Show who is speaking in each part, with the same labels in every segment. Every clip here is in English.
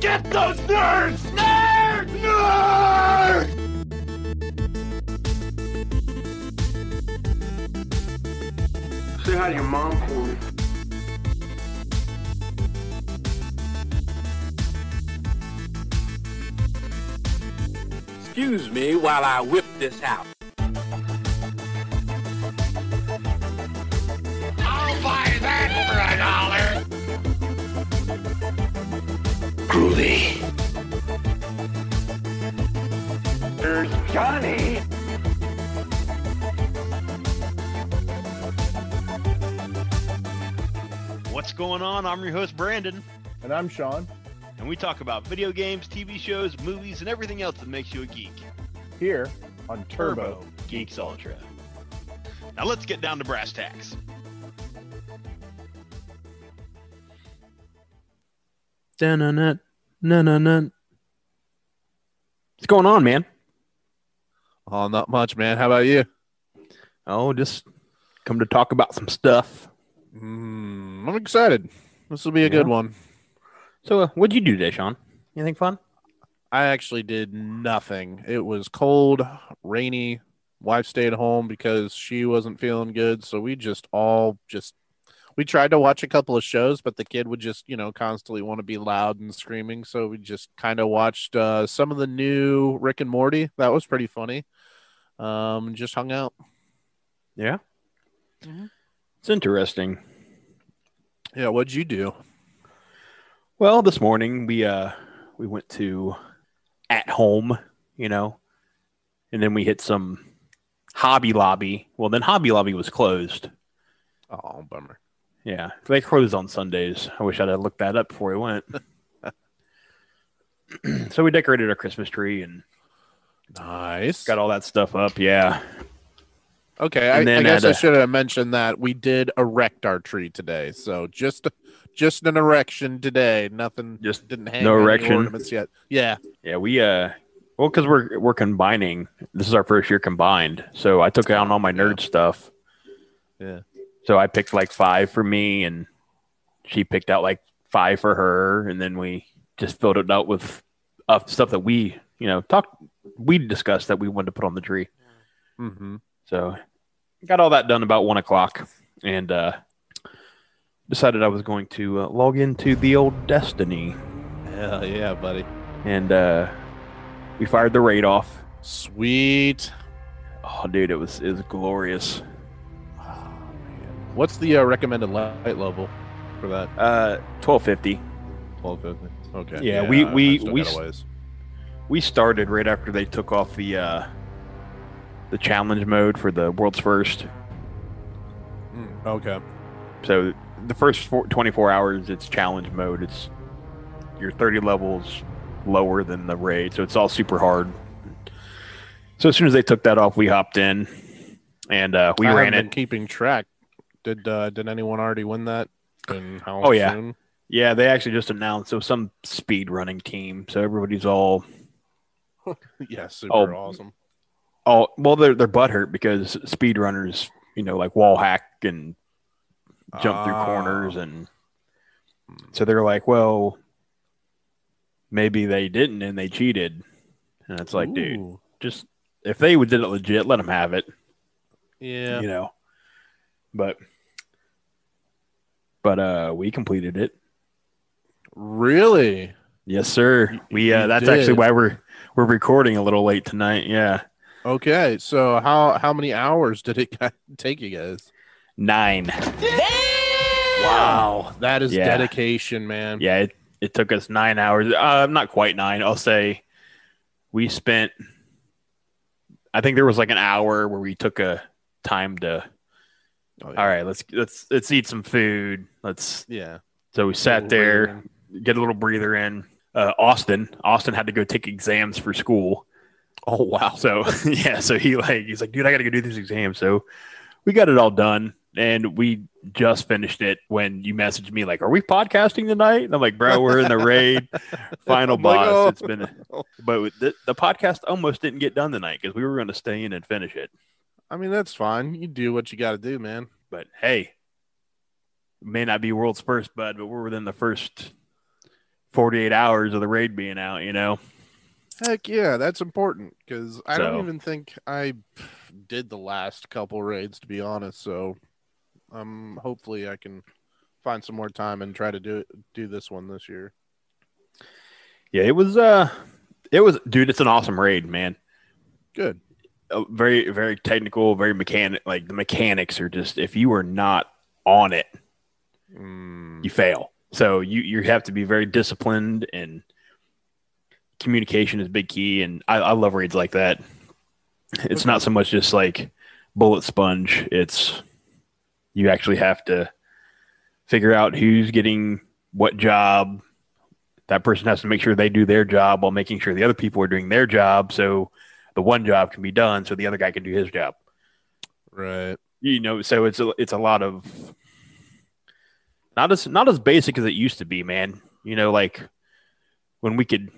Speaker 1: Get those nerds! Nerds! Nerds! Say hi to your mom for me.
Speaker 2: Excuse me while I whip this out.
Speaker 3: Going on? I'm your host, Brandon,
Speaker 4: And I'm Sean,
Speaker 3: and we talk about video games, TV shows, movies, and everything else that makes you a geek.
Speaker 4: here on Turbo.
Speaker 3: Geeks Ultra. Now let's get down to brass tacks.
Speaker 5: Dun-dun-dun, dun-dun-dun. What's going on, man?
Speaker 6: Oh, not much, man. How about you?
Speaker 5: Oh, just come to talk about some stuff.
Speaker 6: Mm, I'm excited. This will be a good one.
Speaker 5: So, uh, what'd you do today, Sean? Anything fun?
Speaker 6: I actually did nothing. It was cold, rainy. Wife stayed home because she wasn't feeling good. So we just all just we tried to watch a couple of shows, but the kid would just, you know, constantly want to be loud and screaming. So we just kind of watched uh, some of the new Rick and Morty. That was pretty funny. Um, just hung out.
Speaker 5: Yeah. It's interesting.
Speaker 6: Yeah, what'd you do?
Speaker 5: Well, this morning we uh we went to at home, you know, and then we hit some Hobby Lobby. Well, then Hobby Lobby was closed.
Speaker 6: Oh, bummer.
Speaker 5: Yeah, they close on Sundays. I wish I'd have looked that up before we went. so we decorated our Christmas tree and
Speaker 6: Nice.
Speaker 5: got all that stuff up. Yeah,
Speaker 6: Okay, I, I guess
Speaker 5: at
Speaker 6: should have mentioned that we did erect our tree today. So just just an erection today. Nothing.
Speaker 5: Just
Speaker 6: didn't hang
Speaker 5: no erection?
Speaker 6: ornaments yet. Yeah.
Speaker 5: yeah. We uh, well, because we're we're combining. This is our first year combined. So I took down all my nerd stuff.
Speaker 6: Yeah.
Speaker 5: So I picked like five for me, and she picked out like five for her, and then we just filled it out with uh, stuff that we, you know, talked. We discussed that we wanted to put on the tree.
Speaker 6: Mm-hmm.
Speaker 5: So got all that done about one o'clock and uh, decided I was going to uh, log into the old Destiny.
Speaker 6: Hell yeah, buddy.
Speaker 5: And uh, we fired the raid off.
Speaker 6: Sweet.
Speaker 5: Oh, dude, it was it was glorious.
Speaker 6: What's the uh, recommended light level for that?
Speaker 5: Uh, twelve fifty.
Speaker 6: Twelve fifty. Okay.
Speaker 5: Yeah, we- we- we
Speaker 6: got a
Speaker 5: s-
Speaker 6: ways.
Speaker 5: We started right after they took off the uh, the challenge mode for the world's first.
Speaker 6: Mm, okay.
Speaker 5: So the first four, 24 hours, it's challenge mode. It's you're 30 levels lower than the raid, so it's all super hard. So as soon as they took that off, we hopped in, and uh, we
Speaker 6: I
Speaker 5: ran it.
Speaker 6: keeping track. Did uh, did anyone already win that? And how
Speaker 5: Oh, yeah.
Speaker 6: soon?
Speaker 5: Yeah, they actually just announced it was some speed running team, so everybody's all
Speaker 6: Yeah, super
Speaker 5: Oh.
Speaker 6: awesome.
Speaker 5: All well. They're they're butthurt because speed runners, you know, like wall hack and jump through
Speaker 6: Ah.
Speaker 5: corners, and so they're like, well, maybe they didn't and they cheated, and it's like, dude, just if they would did it legit, let them have it.
Speaker 6: Yeah.
Speaker 5: you know. But but uh we completed it.
Speaker 6: Really?
Speaker 5: Yes, sir. We uh that's actually why we're we're recording a little late tonight. Yeah.
Speaker 6: Okay, so how how many hours did it take you guys?
Speaker 5: 9.
Speaker 6: Wow, that is
Speaker 5: Yeah.
Speaker 6: dedication, man.
Speaker 5: Yeah, it, it took us 9 hours. Uh not quite 9. I'll say we spent I think there was like an hour where we took a time to
Speaker 6: Oh, yeah.
Speaker 5: all right, let's let's let's eat some food. Let's
Speaker 6: Yeah.
Speaker 5: so we sat there
Speaker 6: breather.
Speaker 5: get a little breather in. Uh, Austin, Austin had to go take exams for school.
Speaker 6: Oh wow.
Speaker 5: So yeah, so he like he's like, dude, I got to go do this exam. So we got it all done, and we just finished it when you messaged me like, "Are we podcasting tonight?" And I'm like, "Bro, we're in the raid, final
Speaker 6: I'm like,
Speaker 5: boss.
Speaker 6: "Oh."
Speaker 5: It's been, but the, the podcast almost didn't get done tonight because we were going to stay in and finish it.
Speaker 6: I mean, that's fine. You do what you got to do, man.
Speaker 5: But hey, may not be world's first, bud, but we're within the first 48 hours of the raid being out, you know?
Speaker 6: Heck yeah, that's important because I
Speaker 5: So-
Speaker 6: don't even think I did the last couple raids to be honest. So, um, hopefully I can find some more time and try to do do this one this year.
Speaker 5: Yeah, it was, uh, it was, dude, it's an awesome raid, man.
Speaker 6: Good.
Speaker 5: Uh, very, very technical, very mechanic. Like the mechanics are just, if you are not on it,
Speaker 6: Mm,
Speaker 5: you fail. So you, you have to be very disciplined and communication is big key. And I, I love raids like that. It's not so much just like bullet sponge. It's, you actually have to figure out who's getting what job. That person has to make sure they do their job while making sure the other people are doing their job. So the one job can be done so the other guy can do his job.
Speaker 6: right.
Speaker 5: You know, so it's a, it's a lot of not as not as basic as it used to be, man. You know, like when we could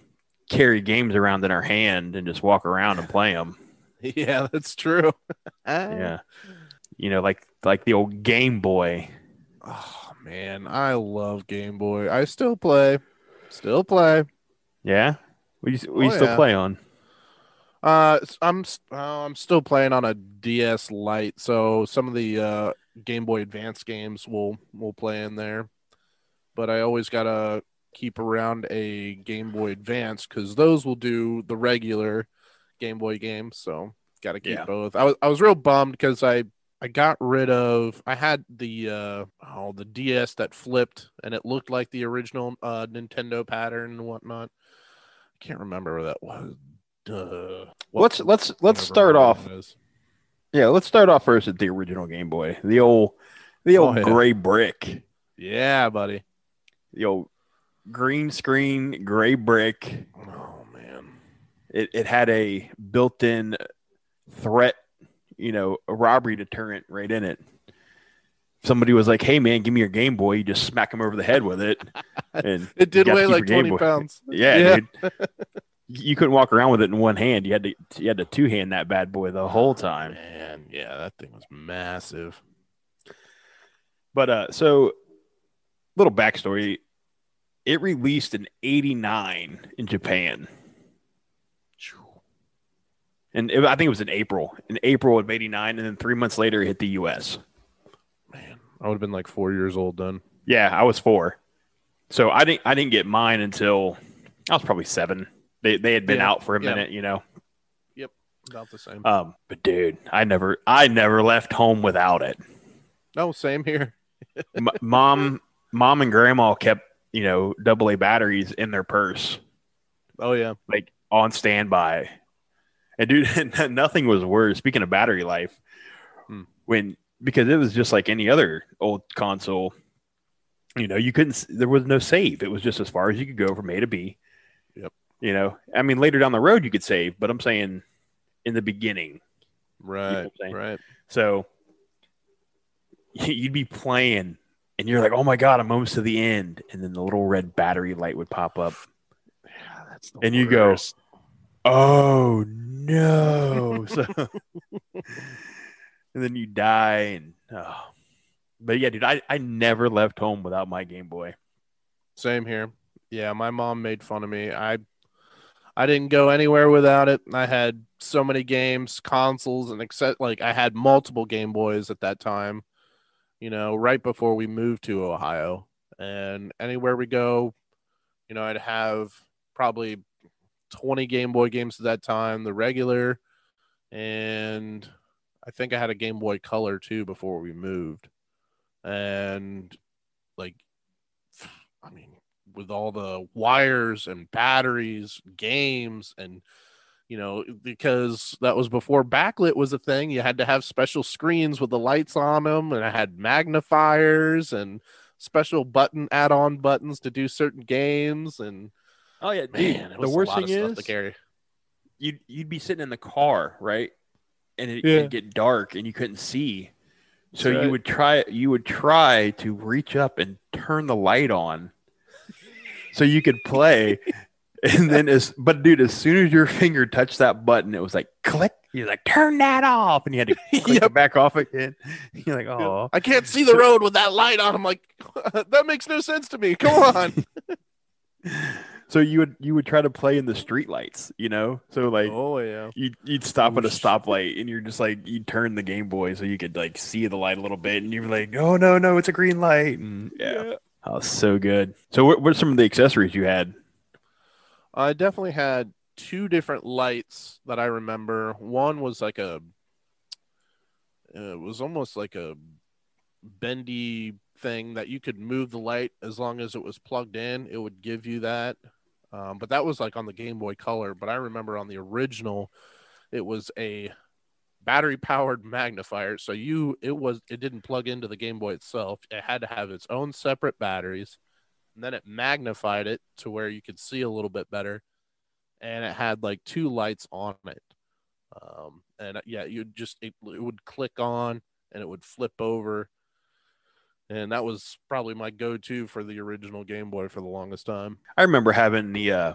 Speaker 5: carry games around in our hand and just walk around and play them.
Speaker 6: Yeah, that's true.
Speaker 5: Yeah. You know, like like the old Game Boy.
Speaker 6: Oh man, I love Game Boy. I still play. Still play.
Speaker 5: Yeah. We we
Speaker 6: Oh,
Speaker 5: still
Speaker 6: yeah.
Speaker 5: play on.
Speaker 6: Uh, I'm uh, I'm still playing on a DS Lite, so some of the uh, Game Boy Advance games will will play in there. But I always gotta keep around a Game Boy Advance because those will do the regular Game Boy games. So gotta keep
Speaker 5: Yeah.
Speaker 6: both. I was I was real bummed because I I got rid of I had the uh oh the DS that flipped and it looked like the original uh Nintendo pattern and whatnot. I can't remember where that was. Duh. What-
Speaker 5: let's let's let's start off. Yeah, let's start off first at the original Game Boy. The old the old
Speaker 6: Oh, yeah.
Speaker 5: gray brick.
Speaker 6: Yeah, buddy.
Speaker 5: The old green screen gray brick.
Speaker 6: Oh man.
Speaker 5: It it had a built-in threat, you know, a robbery deterrent right in it. Somebody was like, "Hey man, give me your Game Boy." You just smack him over the head with it, and
Speaker 6: It did weigh like twenty
Speaker 5: Boy.
Speaker 6: pounds.
Speaker 5: yeah,
Speaker 6: Yeah.
Speaker 5: dude. You couldn't walk around with it in one hand. You had to you had to two hand that bad boy the whole time.
Speaker 6: Man, yeah, that thing was massive.
Speaker 5: But uh, so little backstory. It released in '89 in Japan, and it, I think it was in April. In April of '89, and then three months later, it hit the U.S.
Speaker 6: Man, I would have been like four years old then.
Speaker 5: Yeah, I was four, so I didn't I didn't get mine until I was probably seven. They they had been
Speaker 6: Yeah,
Speaker 5: out for a
Speaker 6: yeah.
Speaker 5: minute, you know. Yep.
Speaker 6: About the same.
Speaker 5: Um, but dude, I never I never left home without it.
Speaker 6: no, same here.
Speaker 5: M- mom, mom, and grandma kept you know double A batteries in their purse.
Speaker 6: Oh yeah.
Speaker 5: like on standby. And dude, nothing was worse. Speaking of battery life,
Speaker 6: Hmm.
Speaker 5: when because it was just like any other old console, you know, you couldn't. There was no save. It was just as far as you could go from A to B.
Speaker 6: Yep.
Speaker 5: You know, I mean, later down the road you could save, but I'm saying in the beginning.
Speaker 6: Right.
Speaker 5: what I'm
Speaker 6: right.
Speaker 5: So you'd be playing, and you're like, "Oh my god, I'm almost to the end," and then the little red battery light would pop up.
Speaker 6: Yeah, that's the
Speaker 5: And you go, oh no so and then you die and oh. but yeah dude I, I never left home without my game boy
Speaker 6: Same here. Yeah, my mom made fun of me. I I didn't go anywhere without it. I had so many games, consoles, and except like I had multiple Game Boys at that time. You know, right before we moved to Ohio, and anywhere we go, you know, I'd have probably twenty Game Boy games at that time, the regular, and I think I had a Game Boy Color too before we moved, and like I mean, with all the wires and batteries, games, and you know, because that was before backlit was a thing. You had to have special screens with the lights on them, and I had magnifiers and special button add-on buttons to do certain games. And
Speaker 5: oh yeah
Speaker 6: man, it was
Speaker 5: the worst
Speaker 6: a lot
Speaker 5: thing
Speaker 6: of stuff
Speaker 5: is
Speaker 6: to carry.
Speaker 5: you'd, you'd be sitting in the car right and it,
Speaker 6: Yeah.
Speaker 5: it'd get dark and you couldn't see so
Speaker 6: right.
Speaker 5: you would try you would try to reach up and turn the light on so you could play and then as but dude as soon as your finger touched that button it was like click you're like turn that off and you had to click
Speaker 6: Yep.
Speaker 5: it back off again you're like oh
Speaker 6: I can't see the road with that light on. I'm like, that makes no sense to me. Come on.
Speaker 5: so you would you would try to play in the street lights, you know? So like
Speaker 6: oh yeah.
Speaker 5: you'd, you'd stop at a stoplight and you're just like you'd turn the Game Boy so you could like see the light a little bit and you're like, oh no no it's a green light and yeah, oh so good. So what what are some of the accessories you had?
Speaker 6: I definitely had two different lights that I remember. One was like a, it was almost like a bendy thing that you could move the light as long as it was plugged in. It would give you that. Um, but that was like on the Game Boy Color. But I remember on the original, it was a battery powered magnifier. So you, it was, it didn't plug into the Game Boy itself. It had to have its own separate batteries. And then it magnified it to where you could see a little bit better and it had like two lights on it. Um, and uh, yeah, you just it, it would click on and it would flip over, and that was probably my go-to for the original Game Boy for the longest time.
Speaker 5: I remember having the uh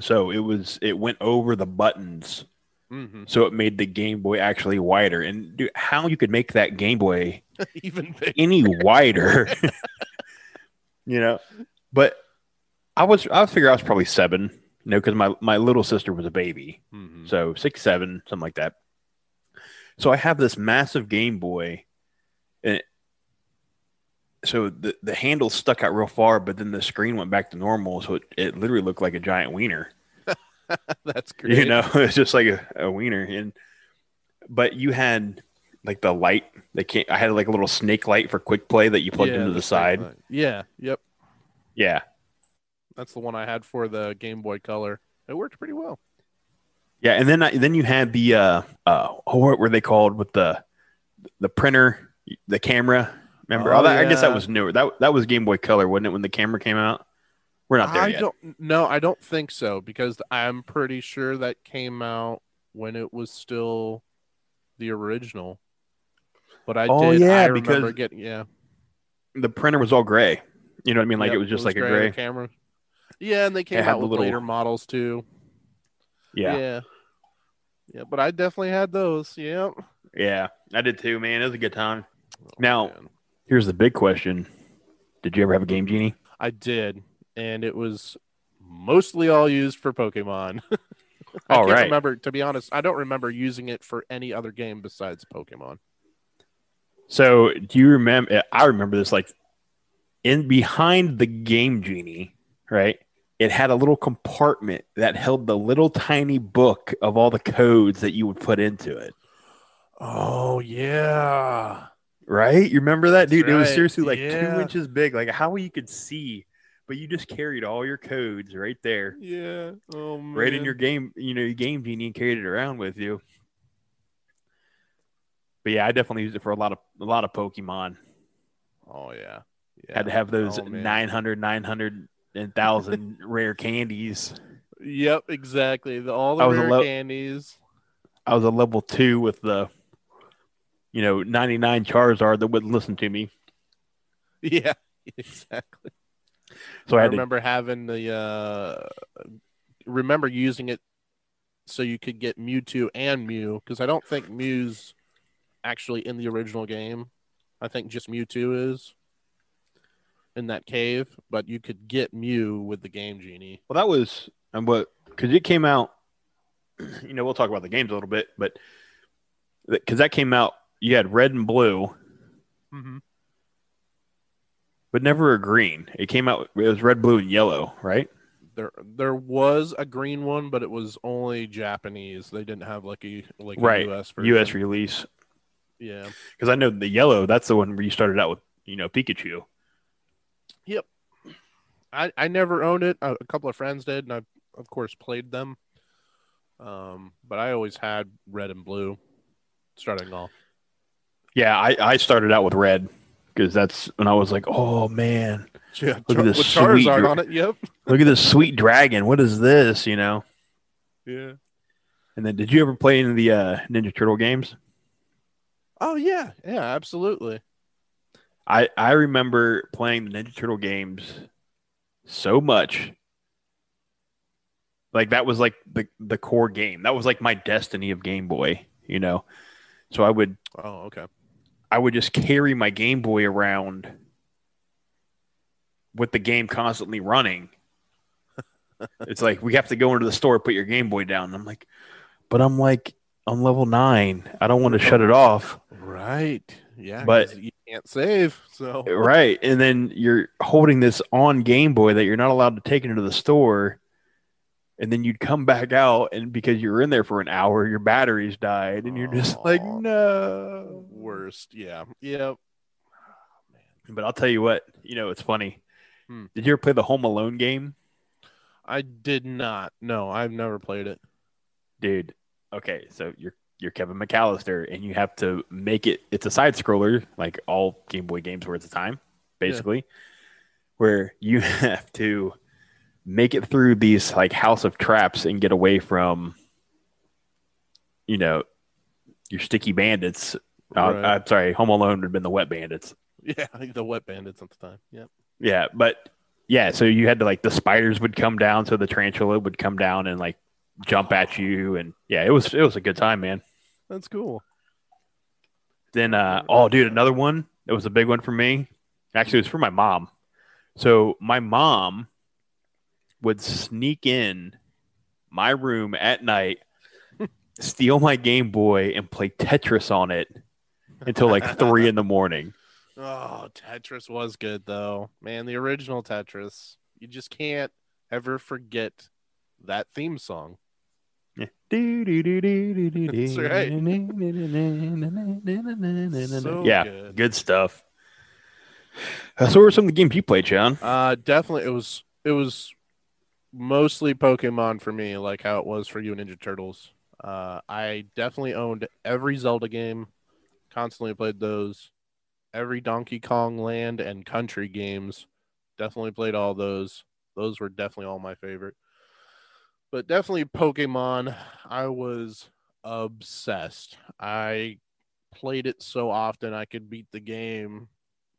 Speaker 5: so it was it went over the buttons
Speaker 6: Mm-hmm.
Speaker 5: so it made the Game Boy actually wider and dude, how you could make that Game Boy
Speaker 6: Even
Speaker 5: any wider you know but I was I was figure I was probably 7 you know cuz my my little sister was a baby
Speaker 6: Mhm.
Speaker 5: so six, seven, something like that. So I have this massive Game Boy, and it, so the the handle stuck out real far, but then the screen went back to normal, so it, it literally looked like a giant wiener.
Speaker 6: That's great.
Speaker 5: You know, it's just like a, a wiener. And but you had like the light They can't. I had like a little snake light for quick play that you plugged
Speaker 6: Yeah,
Speaker 5: into the,
Speaker 6: same
Speaker 5: side.
Speaker 6: thing. Yeah. Yep.
Speaker 5: Yeah,
Speaker 6: That's the one I had for the Game Boy Color. It worked pretty well.
Speaker 5: yeah. And then I, then you had the uh uh what were they called with the the printer, the camera. Remember?
Speaker 6: Oh,
Speaker 5: Oh, that, I guess that was newer. That that was Game Boy Color, wasn't it? When the camera came out, we're not there
Speaker 6: I
Speaker 5: yet.
Speaker 6: don't. No, I don't think so because I'm pretty sure that came out when it was still the original. But I
Speaker 5: Oh,
Speaker 6: did.
Speaker 5: yeah,
Speaker 6: I remember
Speaker 5: because
Speaker 6: getting yeah.
Speaker 5: The printer was all gray. You know what I mean? Like
Speaker 6: Yep,
Speaker 5: it was just like a gray.
Speaker 6: camera. Yeah, and they came
Speaker 5: It
Speaker 6: out with
Speaker 5: little-
Speaker 6: later models too.
Speaker 5: Yeah.
Speaker 6: yeah, Yeah, But I definitely had those. Yep.
Speaker 5: Yeah, I did too, man. It was a good time.
Speaker 6: Oh,
Speaker 5: Now-
Speaker 6: man.
Speaker 5: Here's the big question: Did you ever have a Game Genie?
Speaker 6: I did, and it was mostly all used for Pokemon. I
Speaker 5: All
Speaker 6: can't
Speaker 5: right.
Speaker 6: remember. To be honest, I don't remember using it for any other game besides Pokemon.
Speaker 5: So, do you remember? I remember this like in behind the Game Genie, right? It had a little compartment that held the little tiny book of all the codes that you would put into it.
Speaker 6: Oh yeah.
Speaker 5: Right? You remember that, dude? It was seriously like
Speaker 6: Yeah.
Speaker 5: two inches big, like how you could see, but you just carried all your codes right there,
Speaker 6: Yeah. Oh man.
Speaker 5: right in your game, you know, your Game Genie, and carried it around with you. But yeah, I definitely used it for a lot of a lot of Pokemon.
Speaker 6: Oh yeah. yeah.
Speaker 5: Had to have those
Speaker 6: Oh, man.
Speaker 5: 900, 900, and 1,000 rare candies.
Speaker 6: Yep, exactly. The, all the
Speaker 5: I was a
Speaker 6: rare
Speaker 5: lo-
Speaker 6: candies.
Speaker 5: I was a level two with the, you know, 99 Charizard that wouldn't listen to me.
Speaker 6: Yeah, exactly.
Speaker 5: So
Speaker 6: I,
Speaker 5: I had to,
Speaker 6: remember having the uh remember using it so you could get Mewtwo and Mew because I don't think Mew's actually in the original game. I think just Mewtwo is in that cave, but you could get Mew with the Game Genie.
Speaker 5: well, that was, and what, because it came out, you know, we'll talk about the games a little bit, but because that came out, you had red and blue,
Speaker 6: Mm-hmm.
Speaker 5: but never a green. It came out, it was red, blue, and yellow, right?
Speaker 6: There, there was a green one, but it was only Japanese. They didn't have like a like
Speaker 5: Right.
Speaker 6: a US version.
Speaker 5: US release.
Speaker 6: Yeah.
Speaker 5: Because I know the yellow, that's the one where you started out with, you know, Pikachu. Yep.
Speaker 6: I, I never owned it. A, a couple of friends did, and I of course played them. Um, but I always had red and blue starting off.
Speaker 5: Yeah, I, I started out with red because that's when I was like, oh man,
Speaker 6: Yeah,
Speaker 5: Look at this sweet dra-
Speaker 6: on it. Yep.
Speaker 5: look at this sweet dragon. What is this? You know.
Speaker 6: Yeah.
Speaker 5: And then, did you ever play any of the uh, Ninja Turtle games?
Speaker 6: Oh yeah, yeah, absolutely.
Speaker 5: I I remember playing the Ninja Turtle games so much. Like that was like the the core game. That was like my destiny of Game Boy. You know. So I would
Speaker 6: Oh okay.
Speaker 5: I would just carry my Game Boy around with the game constantly running. it's like we have to go into the store, put your Game Boy down. And I'm like, but I'm like on level nine. I don't want to shut it off.
Speaker 6: Right. Yeah.
Speaker 5: But-
Speaker 6: you can't save. So
Speaker 5: Right. And then you're holding this on Game Boy that you're not allowed to take into the store. And then you'd come back out, and because you were in there for an hour, your batteries died, and you're just like, no.
Speaker 6: worst. Yeah. Yep.
Speaker 5: But I'll tell you what, you know, it's funny.
Speaker 6: Hmm.
Speaker 5: Did you ever play the Home Alone game?
Speaker 6: I did not. No, I've never played it.
Speaker 5: dude. Okay, so you're you're Kevin McAllister, and you have to make it. It's a side scroller, like all Game Boy games were at the time, basically, where you have to make it through these like house of traps and get away from, you know, your sticky bandits. Uh, I'm sorry, Home Alone would have been the wet bandits.
Speaker 6: Yeah, like the wet bandits at the time. Yep.
Speaker 5: Yeah, but yeah, so you had to like the spiders would come down, so the tarantula would come down and like jump at you, and yeah, it was it was a good time, man.
Speaker 6: That's cool.
Speaker 5: Then, uh, oh, dude, another one that was a big one for me. Actually, it was for my mom. So my mom would sneak in my room at night, steal my Game Boy, and play Tetris on it until like three in the morning.
Speaker 6: Oh, Tetris was good though. Man, the original Tetris. You just can't ever forget that theme song.
Speaker 5: Yeah.
Speaker 6: That's right. So
Speaker 5: yeah,
Speaker 6: good.
Speaker 5: good stuff. Uh, so, what were some of the games you played, John?
Speaker 6: Uh definitely it was it was mostly Pokemon for me, like how it was for you and Ninja Turtles. Uh I definitely owned every Zelda game, constantly played those. Every Donkey Kong Land and Country games, definitely played all those. Those were definitely all my favorite. But definitely Pokemon, I was obsessed. I played it so often I could beat the game,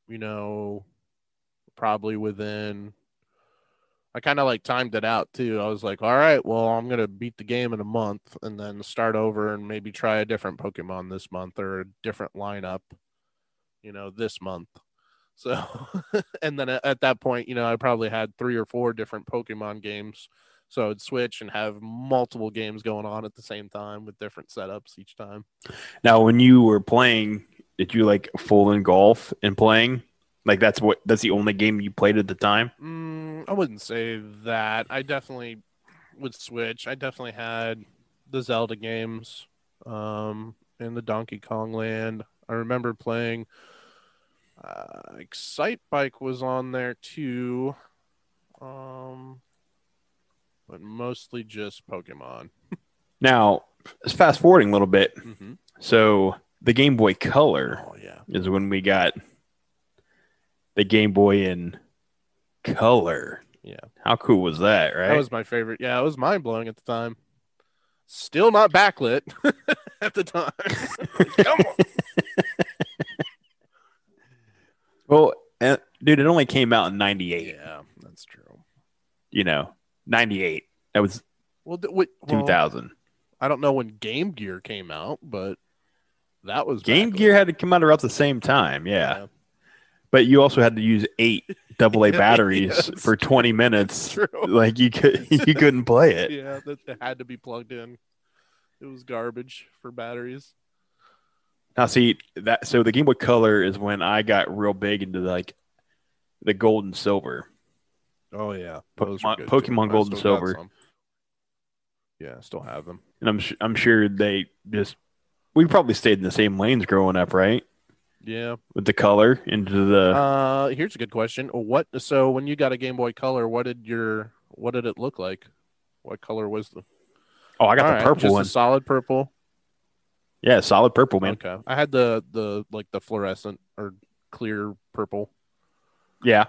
Speaker 6: you know, probably within I kind of like timed it out too. I was like, all right, well, I'm going to beat the game in a month and then start over and maybe try a different Pokemon this month or a different lineup, you know, this month. So, and then at that point, you know, I probably had three or four different Pokemon games. So I'd switch and have multiple games going on at the same time with different setups each time.
Speaker 5: Now, when you were playing, did you like full in golf and playing? Like that's what that's the only game you played at the time.
Speaker 6: Mm, I wouldn't say that. I definitely would switch. I definitely had the Zelda games, um, and the Donkey Kong Land. I remember playing. Uh, Excite Bike was on there too, um, but mostly just Pokemon.
Speaker 5: Now, fast forwarding a little bit.
Speaker 6: Mm-hmm.
Speaker 5: So the Game Boy Color
Speaker 6: Oh yeah,
Speaker 5: is when we got the Game Boy in color.
Speaker 6: Yeah.
Speaker 5: How cool was that, right?
Speaker 6: that was my favorite. Yeah, it was mind blowing at the time. Still not backlit at the time. Come on.
Speaker 5: well, dude, it only came out in 98,
Speaker 6: Yeah, that's true.
Speaker 5: you know. 98. That was
Speaker 6: Well, th- wait, well,
Speaker 5: 2000.
Speaker 6: I don't know when Game Gear came out, but that was
Speaker 5: Game Gear had to come out around the same time,
Speaker 6: when-
Speaker 5: yeah. But you also had to use eight double A batteries
Speaker 6: Yes.
Speaker 5: for 20
Speaker 6: It's
Speaker 5: minutes.
Speaker 6: true.
Speaker 5: Like you could you couldn't play it.
Speaker 6: yeah, that it had to be plugged in. It was garbage for batteries.
Speaker 5: Now see that so the Game Boy Color is when I got real big into like the gold and silver.
Speaker 6: Oh yeah,
Speaker 5: Pokemon- Pokemon Gold and Silver.
Speaker 6: Yeah, I still have them.
Speaker 5: And I'm su- I'm sure they just we probably stayed in the same lanes growing up, right?
Speaker 6: Yeah.
Speaker 5: With the color into the
Speaker 6: Uh, here's a good question. What? So when you got a Game Boy Color, what did your what did it look like? What color was the?
Speaker 5: Oh, I got
Speaker 6: All
Speaker 5: the
Speaker 6: right,
Speaker 5: purple one.
Speaker 6: solid purple.
Speaker 5: Yeah, solid purple, man.
Speaker 6: Okay, I had the the like the fluorescent or clear purple.
Speaker 5: Yeah.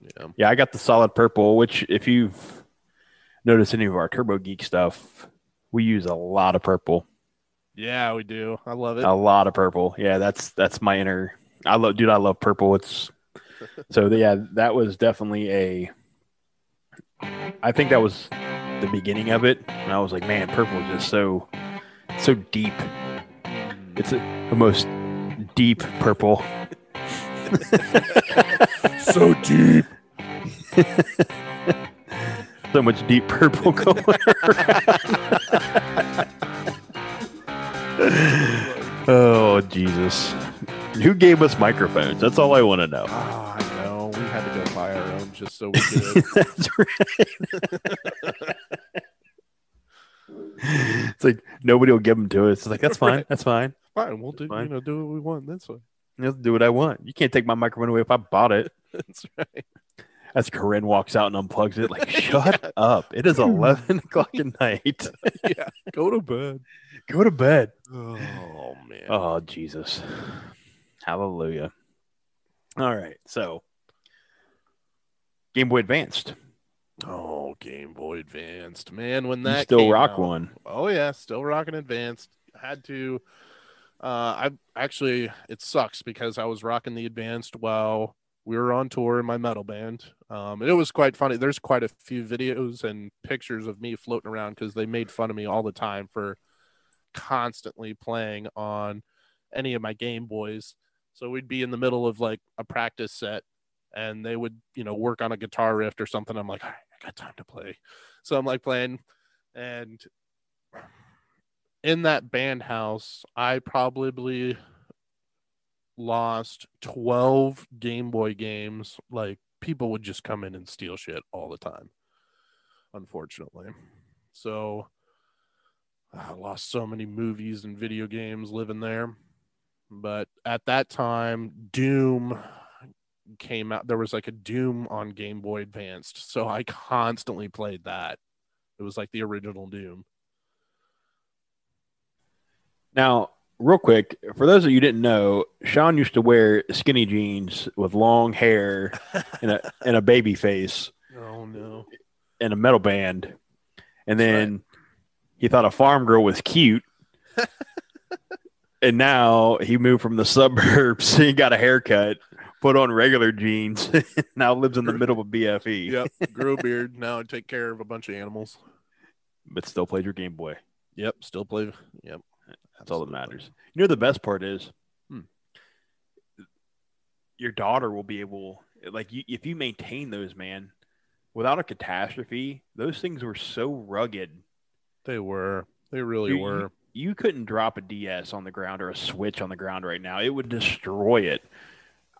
Speaker 6: Yeah.
Speaker 5: Yeah, I got the solid purple, which if you've noticed any of our Turbo Geek stuff, we use a lot of purple.
Speaker 6: Yeah, we do. I love it.
Speaker 5: A lot of purple. Yeah, that's that's my inner I love dude, I love purple. It's so yeah, that was definitely a I think that was the beginning of it. And I was like, man, purple is just so so deep. Mm. It's a, the most deep purple.
Speaker 6: so deep.
Speaker 5: so much deep purple going around. oh Jesus! Who gave us microphones? That's all I want to know.
Speaker 6: Oh, I know. We had to go buy our own just so we could.
Speaker 5: That's right. it's like nobody will give them to us. It's like that's fine.
Speaker 6: Right.
Speaker 5: That's fine.
Speaker 6: Fine, we'll do.
Speaker 5: Fine.
Speaker 6: You know, do what we want. That's fine.
Speaker 5: I'll do what I want. You can't take my microphone away if I bought it.
Speaker 6: That's right.
Speaker 5: As Corinne walks out and unplugs it, like, shut up. It is 11 o'clock at night.
Speaker 6: yeah. Go to bed.
Speaker 5: Go to bed.
Speaker 6: Oh man.
Speaker 5: Oh, Jesus. Hallelujah. All right. So, Game Boy Advanced.
Speaker 6: Oh, Game Boy Advanced, man. When
Speaker 5: You
Speaker 6: that
Speaker 5: still
Speaker 6: came
Speaker 5: rock
Speaker 6: out-
Speaker 5: one.
Speaker 6: Oh yeah, still rocking Advanced. Had to. Uh, I actually it sucks because I was rocking the Advanced while we were on tour in my metal band. Um, and it was quite funny. There's quite a few videos and pictures of me floating around because they made fun of me all the time for constantly playing on any of my Game Boys. So we'd be in the middle of like a practice set and they would, you know, work on a guitar riff or something. I'm like, I got time to play. So I'm like playing and in that band house, I probably lost 12 Game Boy games. Like people would just come in and steal shit all the time, unfortunately. So I lost so many movies and video games living there. But at that time, Doom came out. There was like a Doom on Game Boy Advanced. So I constantly played that. It was like the original Doom.
Speaker 5: Now, real quick, for those of you who didn't know, Sean used to wear skinny jeans with long hair and a, and a baby face
Speaker 6: Oh no.
Speaker 5: and a metal band. And then he thought a farm girl was cute. and now he moved from the suburbs. He got a haircut, put on regular jeans, now lives in the middle of a BFE,
Speaker 6: Yep. Grew a beard. Now I take care of a bunch of animals.
Speaker 5: but still plays your Game Boy.
Speaker 6: Yep. Still play. Yep.
Speaker 5: That's all that matters. You know, the best part is
Speaker 6: Hmm.
Speaker 5: your daughter will be able, like, you, if you maintain those, man, without a catastrophe, those things were so rugged.
Speaker 6: They were. They really
Speaker 5: You-
Speaker 6: were.
Speaker 5: You couldn't drop a DS on the ground or a Switch on the ground right now. It would destroy it.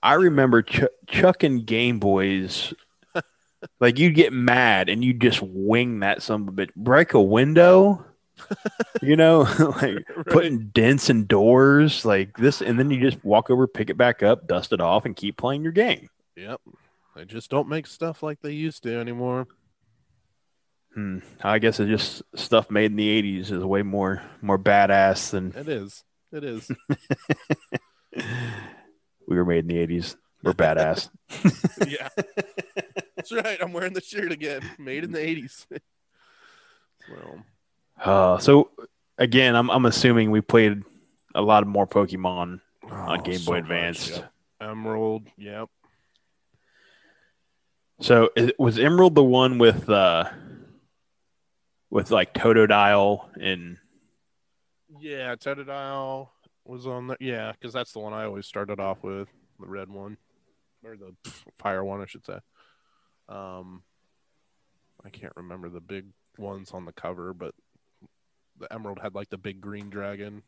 Speaker 5: I remember ch- chucking Game Boys. like you'd get mad and you'd just wing that some of it, break a window, you know, like putting dents in doors like this, and then you just walk over, pick it back up, dust it off, and keep playing your game.
Speaker 6: Yep. They just don't make stuff like they used to anymore.
Speaker 5: Hmm. I guess it's just stuff made in the '80s is way more more badass than
Speaker 6: It is. It is.
Speaker 5: we were made in the '80s. We're badass.
Speaker 6: yeah. That's right. I'm wearing the shirt again. Made in the 80s. well,
Speaker 5: Uh, so again, I'm I'm assuming we played a lot more Pokemon on
Speaker 6: oh,
Speaker 5: Game
Speaker 6: so
Speaker 5: Boy
Speaker 6: much, yep. Emerald. Yep.
Speaker 5: So is, was Emerald the one with uh with like Totodile and
Speaker 6: Yeah. Totodile was on there. Yeah. Because that's the one I always started off with. The red one. Or the fire one, I should say. Um, I can't remember the big ones on the cover, but the Emerald had like the big green dragon.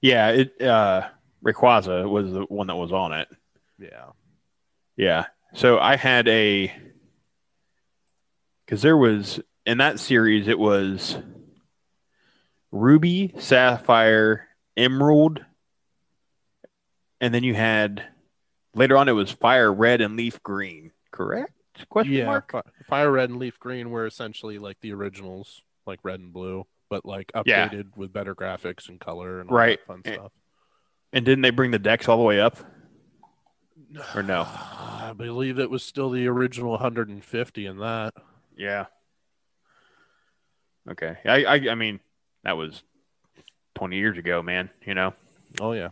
Speaker 5: yeah, it uh Rayquaza was the one that was on it.
Speaker 6: Yeah.
Speaker 5: Yeah. So I had a because there was in that series it was Ruby, Sapphire, Emerald, and then you had later on it was Fire Red and Leaf Green. Correct? Question
Speaker 6: yeah,
Speaker 5: mark.
Speaker 6: Fi- Fire Red and Leaf Green were essentially like the originals, like Red and Blue, but like
Speaker 5: Yeah.
Speaker 6: updated with better graphics and color and all
Speaker 5: Right.
Speaker 6: that fun stuff.
Speaker 5: And didn't they bring the dex all the way up? Or no?
Speaker 6: I believe it was still the original 150 in that.
Speaker 5: Yeah. Okay. I, I I mean that was twenty years ago, man. You know.
Speaker 6: Oh yeah,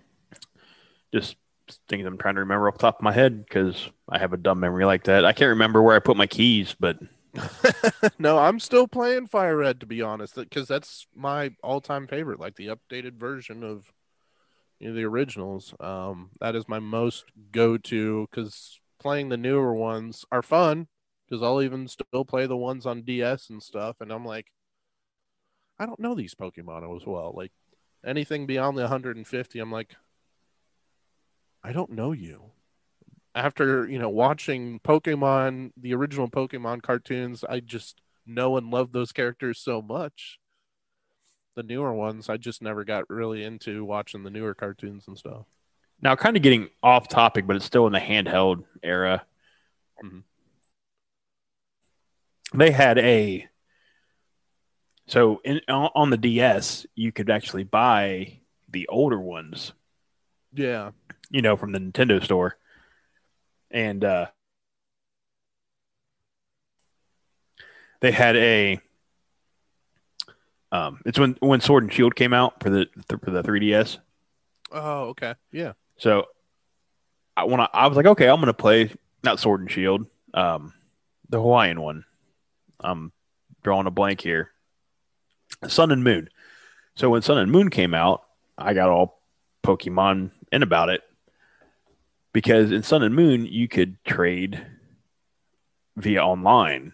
Speaker 5: just things I'm trying to remember off the top of my head because I have a dumb memory like that. I can't remember where I put my keys, but
Speaker 6: no, I'm still playing Fire Red to be honest, because that's my all-time favorite, like the updated version of you know, the originals. Um, that is my most go-to because playing the newer ones are fun because I'll even still play the ones on DS and stuff. And I'm like, I don't know these Pokemon as well. Like anything beyond the 150, I'm like, I don't know you. After you know watching Pokemon, the original Pokemon cartoons, I just know and love those characters so much. The newer ones, I just never got really into watching the newer cartoons and stuff.
Speaker 5: Now, kind of getting off topic, but it's still in the handheld era.
Speaker 6: Mhm.
Speaker 5: They had a so in on the DS, you could actually buy the older ones,
Speaker 6: Yeah.
Speaker 5: you know, from the Nintendo store, and uh, they had a. Um, it's when when Sword and Shield came out for the for the 3DS.
Speaker 6: Oh, okay. Yeah.
Speaker 5: So I when I, I was like, okay, I'm gonna play not Sword and Shield, um, the Hawaiian one. I'm drawing a blank here. Sun and Moon. So when Sun and Moon came out, I got all Pokemon in about it because in Sun and Moon you could trade via online.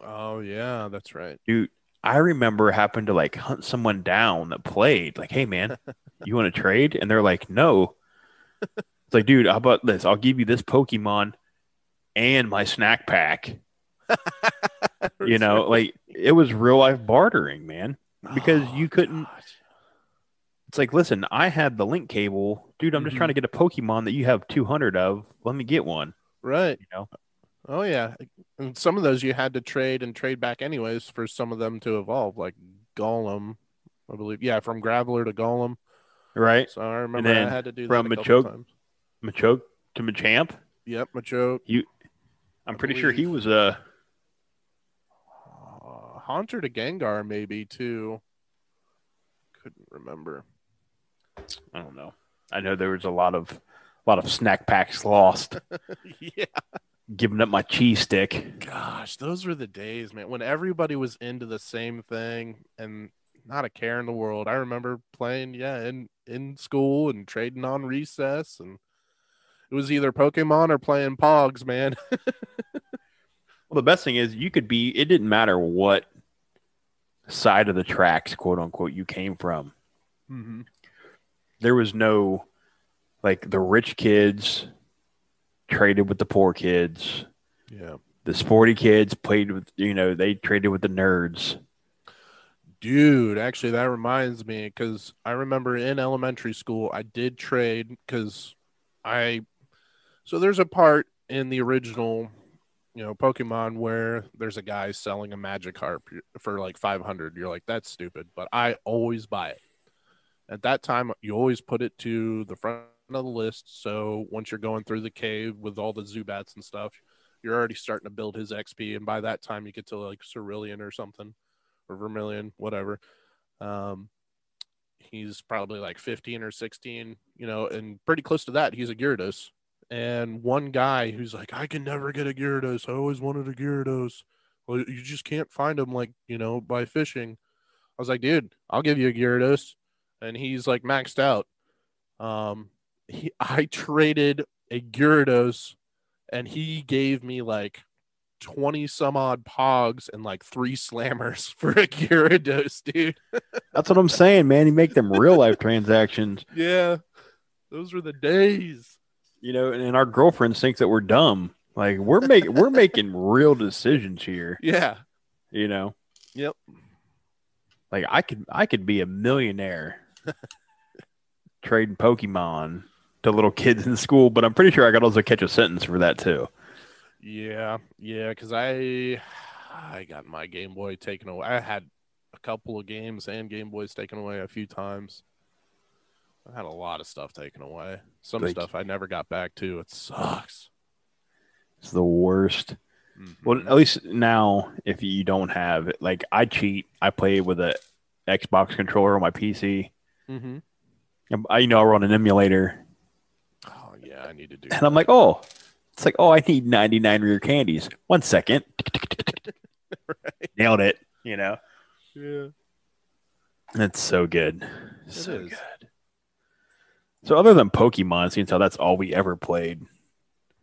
Speaker 6: Oh, yeah. That's right.
Speaker 5: Dude, I remember having to like hunt someone down that played. Like, hey man, you want to trade? And they're like, no. It's like, dude, how about this? I'll give you this Pokemon and my snack pack. You know, like it was real life bartering, man. because you oh, couldn't-
Speaker 6: God.
Speaker 5: It's like, listen, I had the link cable, dude. I'm just
Speaker 6: Mhm.
Speaker 5: trying to get a Pokemon that you have 200 of. Let me get one.
Speaker 6: Right.
Speaker 5: You know,
Speaker 6: Oh, yeah. And some of those you had to trade and trade back anyways for some of them to evolve, like Golem, I believe. Yeah, from Graveler to Golem.
Speaker 5: right?
Speaker 6: So I remember I had to do
Speaker 5: from
Speaker 6: that a couple
Speaker 5: Machoke-
Speaker 6: times.
Speaker 5: Machoke to Machamp.
Speaker 6: Yep, Machoke.
Speaker 5: You, I'm
Speaker 6: I
Speaker 5: pretty sure he was a.
Speaker 6: Uh, Haunter to Gengar, maybe too. Couldn't remember.
Speaker 5: I don't know. I know there was a lot of, a lot of snack packs lost.
Speaker 6: yeah.
Speaker 5: giving up my cheese stick.
Speaker 6: Gosh, those were the days, man, when everybody was into the same thing and not a care in the world. I remember playing, yeah, in in school and trading on recess, and it was either Pokemon or playing Pogs, man.
Speaker 5: Well, the best thing is you could be. It didn't matter what side of the tracks, quote unquote, you came from.
Speaker 6: mm-hmm.
Speaker 5: There was no like the rich kids traded with the poor kids.
Speaker 6: Yeah,
Speaker 5: The sporty kids played with you know they traded with the nerds.
Speaker 6: dude. Actually, that reminds me because I remember in elementary school I did trade because I. So there's a part in the original you know pokemon where there's a guy selling a magic harp for like 500 you're like that's stupid but i always buy it at that time you always put it to the front of the list so once you're going through the cave with all the zubats and stuff you're already starting to build his xp and by that time you get to like cerulean or something or vermilion whatever um he's probably like 15 or 16 you know and pretty close to that he's a gyarados and one guy who's like, I can never get a Gyarados. I always wanted a Gyarados. Well, you just can't find them like, you know, by fishing. I was like, dude, I'll give you a Gyarados. And he's like maxed out. Um, he, I traded a Gyarados and he gave me like 20 some odd pogs and like three slammers for a Gyarados, dude.
Speaker 5: That's what I'm saying, man. You make them real life transactions,
Speaker 6: Yeah. Those were the days.
Speaker 5: you know, and, and our girlfriends think that we're dumb. Like we're making we're making real decisions here,
Speaker 6: Yeah.
Speaker 5: you know.
Speaker 6: Yep.
Speaker 5: Like I could I could be a millionaire trading Pokemon to little kids in school, but I'm pretty sure I could also catch a sentence for that too.
Speaker 6: Yeah, yeah, because I I got my Game Boy taken away. I had a couple of games and Game Boys taken away a few times. I had a lot of stuff taken away. Some
Speaker 5: Like-
Speaker 6: stuff I never got back to. It sucks.
Speaker 5: It's the worst. Well,
Speaker 6: Mhm.
Speaker 5: at least now, if you don't have it, like I cheat, I play with a Xbox controller on my PC.
Speaker 6: Mhm.
Speaker 5: I, you know, I run an emulator,
Speaker 6: Oh yeah, I need to do.
Speaker 5: and I'm like, oh, it's like, oh, I need 99 rear candies. One second, nailed it. You know,
Speaker 6: yeah.
Speaker 5: That's so good, so
Speaker 6: is.
Speaker 5: good. So, other than Pokemon, since how that's all we ever played,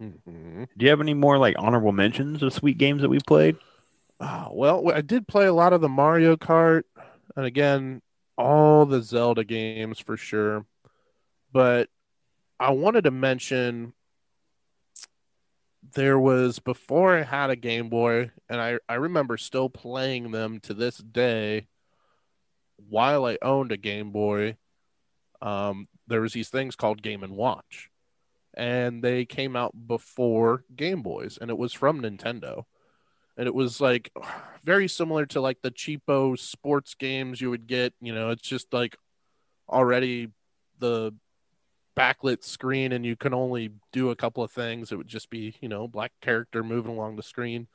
Speaker 6: Mhm.
Speaker 5: Do you have any more like honorable mentions of sweet games that we've played?
Speaker 6: Ah, well, I did play a lot of the Mario Kart, and again, all the Zelda games for sure. But I wanted to mention there was before I had a Game Boy, and I, I remember still playing them to this day while I owned a Game Boy. Um, there was these things called Game and Watch, and they came out before Game Boys, and it was from Nintendo and it was like very similar to like the cheapo sports games you would get you know it's just like already the backlit screen and you can only do a couple of things. It would just be you know black character moving along the screen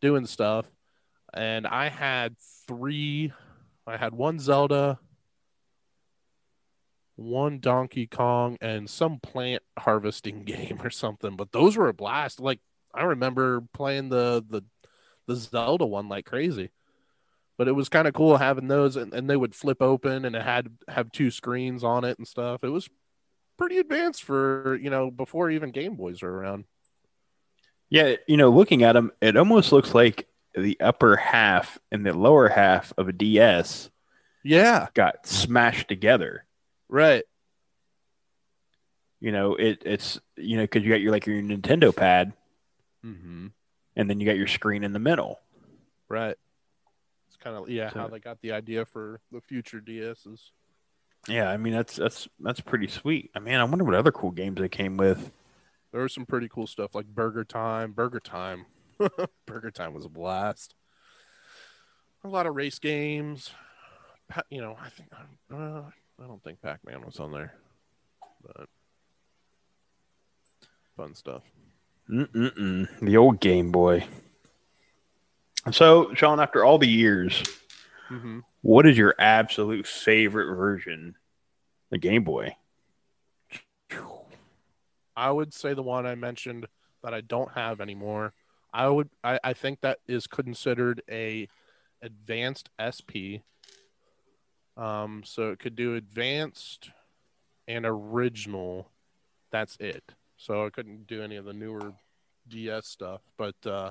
Speaker 6: doing stuff. And i had three i had one zelda one donkey kong and some plant harvesting game or something but those were a blast. Like i remember playing the the the Zelda one like crazy. But it was kind of cool having those, and, and they would flip open, and it had have two screens on it and stuff. It was pretty advanced for you know before even Game Boys were around.
Speaker 5: Yeah, you know, looking at them, it almost looks like the upper half and the lower half of a DS
Speaker 6: Yeah,
Speaker 5: got smashed together.
Speaker 6: right.
Speaker 5: You know, it it's you know because you got your like your Nintendo pad,
Speaker 6: Mm-hmm.
Speaker 5: And then you got your screen in the middle.
Speaker 6: Right. It's kind of yeah
Speaker 5: So-
Speaker 6: how they got the idea for the future DSs.
Speaker 5: Yeah, I mean that's that's that's pretty sweet. I mean, I wonder what other cool games they came with.
Speaker 6: There was some pretty cool stuff like Burger Time. Burger Time, Burger Time was a blast. A lot of race games. You know, I think uh, I don't think Pac Man was on there, but fun stuff.
Speaker 5: Mm-mm-mm. The old Game Boy. So, Sean, after all the years,
Speaker 6: Mm-hmm.
Speaker 5: what is your absolute favorite version, the Game Boy?
Speaker 6: I would say the one I mentioned that I don't have anymore. I would I, I think that is considered a advanced SP. Um so it could do advanced and original. That's it. So I couldn't do any of the newer DS stuff, but uh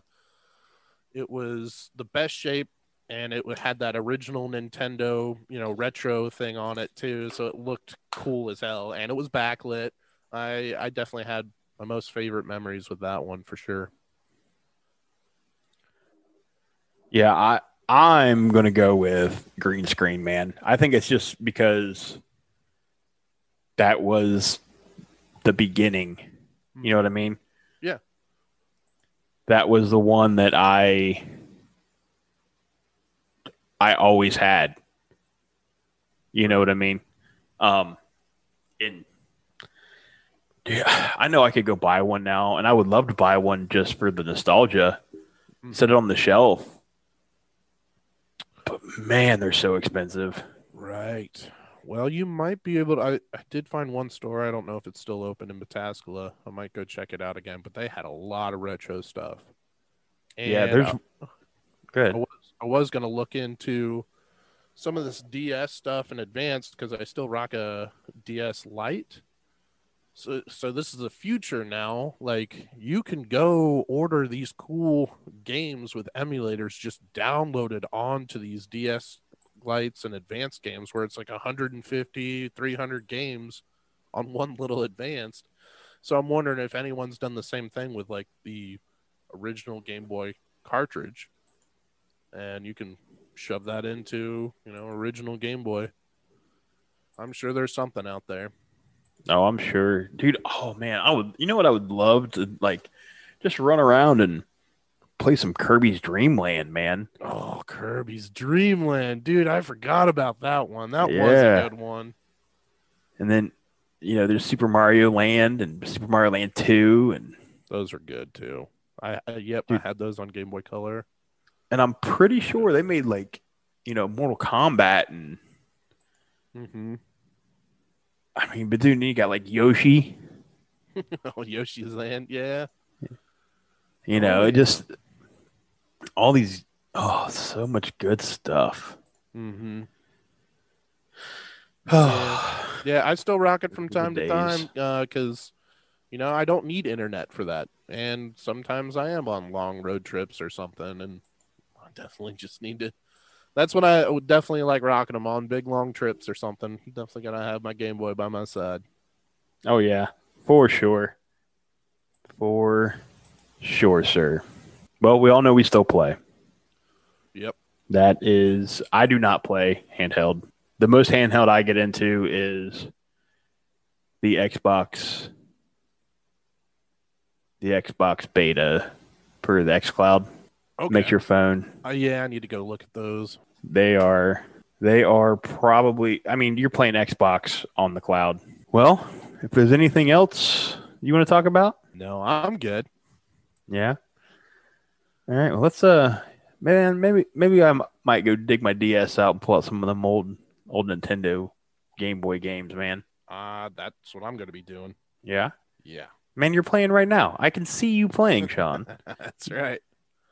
Speaker 6: it was the best shape and it had that original Nintendo, you know, retro thing on it too, so it looked cool as hell and it was backlit. I I definitely had my most favorite memories with that one for sure.
Speaker 5: Yeah, I I'm gonna go with green screen, man. I think it's just because that was the beginning. You know what I mean?
Speaker 6: Yeah.
Speaker 5: That was the one that I I always had. You know what I mean? Um in yeah, I know I could go buy one now, and I would love to buy one just for the nostalgia. Set it on the shelf. But man, they're so expensive.
Speaker 6: Right. Well, you might be able to. I, I did find one store. I don't know if it's still open in Metaskala. I might go check it out again, but they had a lot of retro stuff.
Speaker 5: yeah, there's
Speaker 6: I, I
Speaker 5: good.
Speaker 6: was, I was going to look into some of this DS stuff in advance because I still rock a DS Lite. So, so this is the future now. Like you can go order these cool games with emulators just downloaded onto these DS Lites and advanced games where it's like 150, 300 games on one little advanced. So I'm wondering if anyone's done the same thing with like the original Game Boy cartridge and you can shove that into, you know, original Game Boy. I'm sure there's something out there.
Speaker 5: Oh, I'm sure, dude. Oh man, I would. You know what? I would love to like just run around and play some Kirby's Dreamland, man.
Speaker 6: Oh, Kirby's Dreamland, dude! I forgot about that one. That was a good one.
Speaker 5: And then you know, there's Super Mario Land and Super Mario Land Two, and
Speaker 6: Those are good too. I, I yep, I had those on Game Boy Color.
Speaker 5: and I'm pretty sure they made like you know Mortal Kombat and
Speaker 6: Mm-hmm.
Speaker 5: I mean, but dude, you got like Yoshi.
Speaker 6: oh, Yoshi's Land, yeah.
Speaker 5: You know,
Speaker 6: Oh,
Speaker 5: it just all these. Oh, so much good stuff.
Speaker 6: Mm-hmm.
Speaker 5: Oh,
Speaker 6: Yeah, I still rock it from time to time because You know, I don't need internet for that. And sometimes I am on long road trips or something, and I definitely just need to. That's when I would definitely like rocking them on big long trips or something. Definitely gotta have my Game Boy by my side.
Speaker 5: Oh yeah, for sure, for sure, sir. Well, we all know we still play.
Speaker 6: Yep.
Speaker 5: That is, I do not play handheld. The most handheld I get into is the Xbox, the Xbox beta for the XCloud.
Speaker 6: Okay.
Speaker 5: Makes your phone.
Speaker 6: Uh, yeah, I need to go look at those.
Speaker 5: They are, they are probably. I mean, you're playing Xbox on the cloud. Well, if there's anything else you want to talk about,
Speaker 6: No, I'm good.
Speaker 5: yeah. All right. Well, let's uh, man, maybe maybe I might go dig my DS out and pull out some of them old old Nintendo Game Boy games, man.
Speaker 6: Uh, that's what I'm gonna be doing.
Speaker 5: Yeah.
Speaker 6: Yeah,
Speaker 5: Man, you're playing right now. I can see you playing, Sean.
Speaker 6: that's right.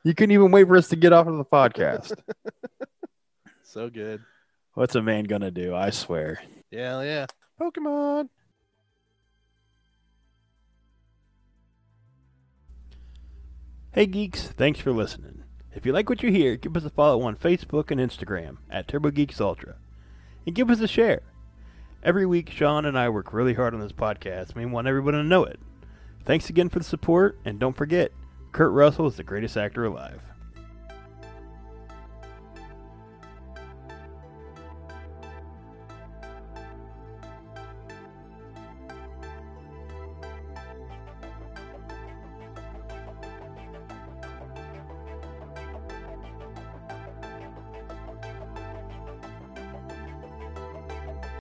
Speaker 5: you couldn't even wait for us to get off of the podcast.
Speaker 6: So good.
Speaker 5: What's a man gonna do? I swear.
Speaker 6: Yeah, yeah. Pokemon.
Speaker 7: Hey geeks, thanks for listening. If you like what you hear, give us a follow on Facebook and Instagram at Turbo Geeks Ultra. And give us a share. Every week, Sean and I work really hard on this podcast, and we want everyone to know it. Thanks again for the support, and don't forget, Kurt Russell is the greatest actor alive.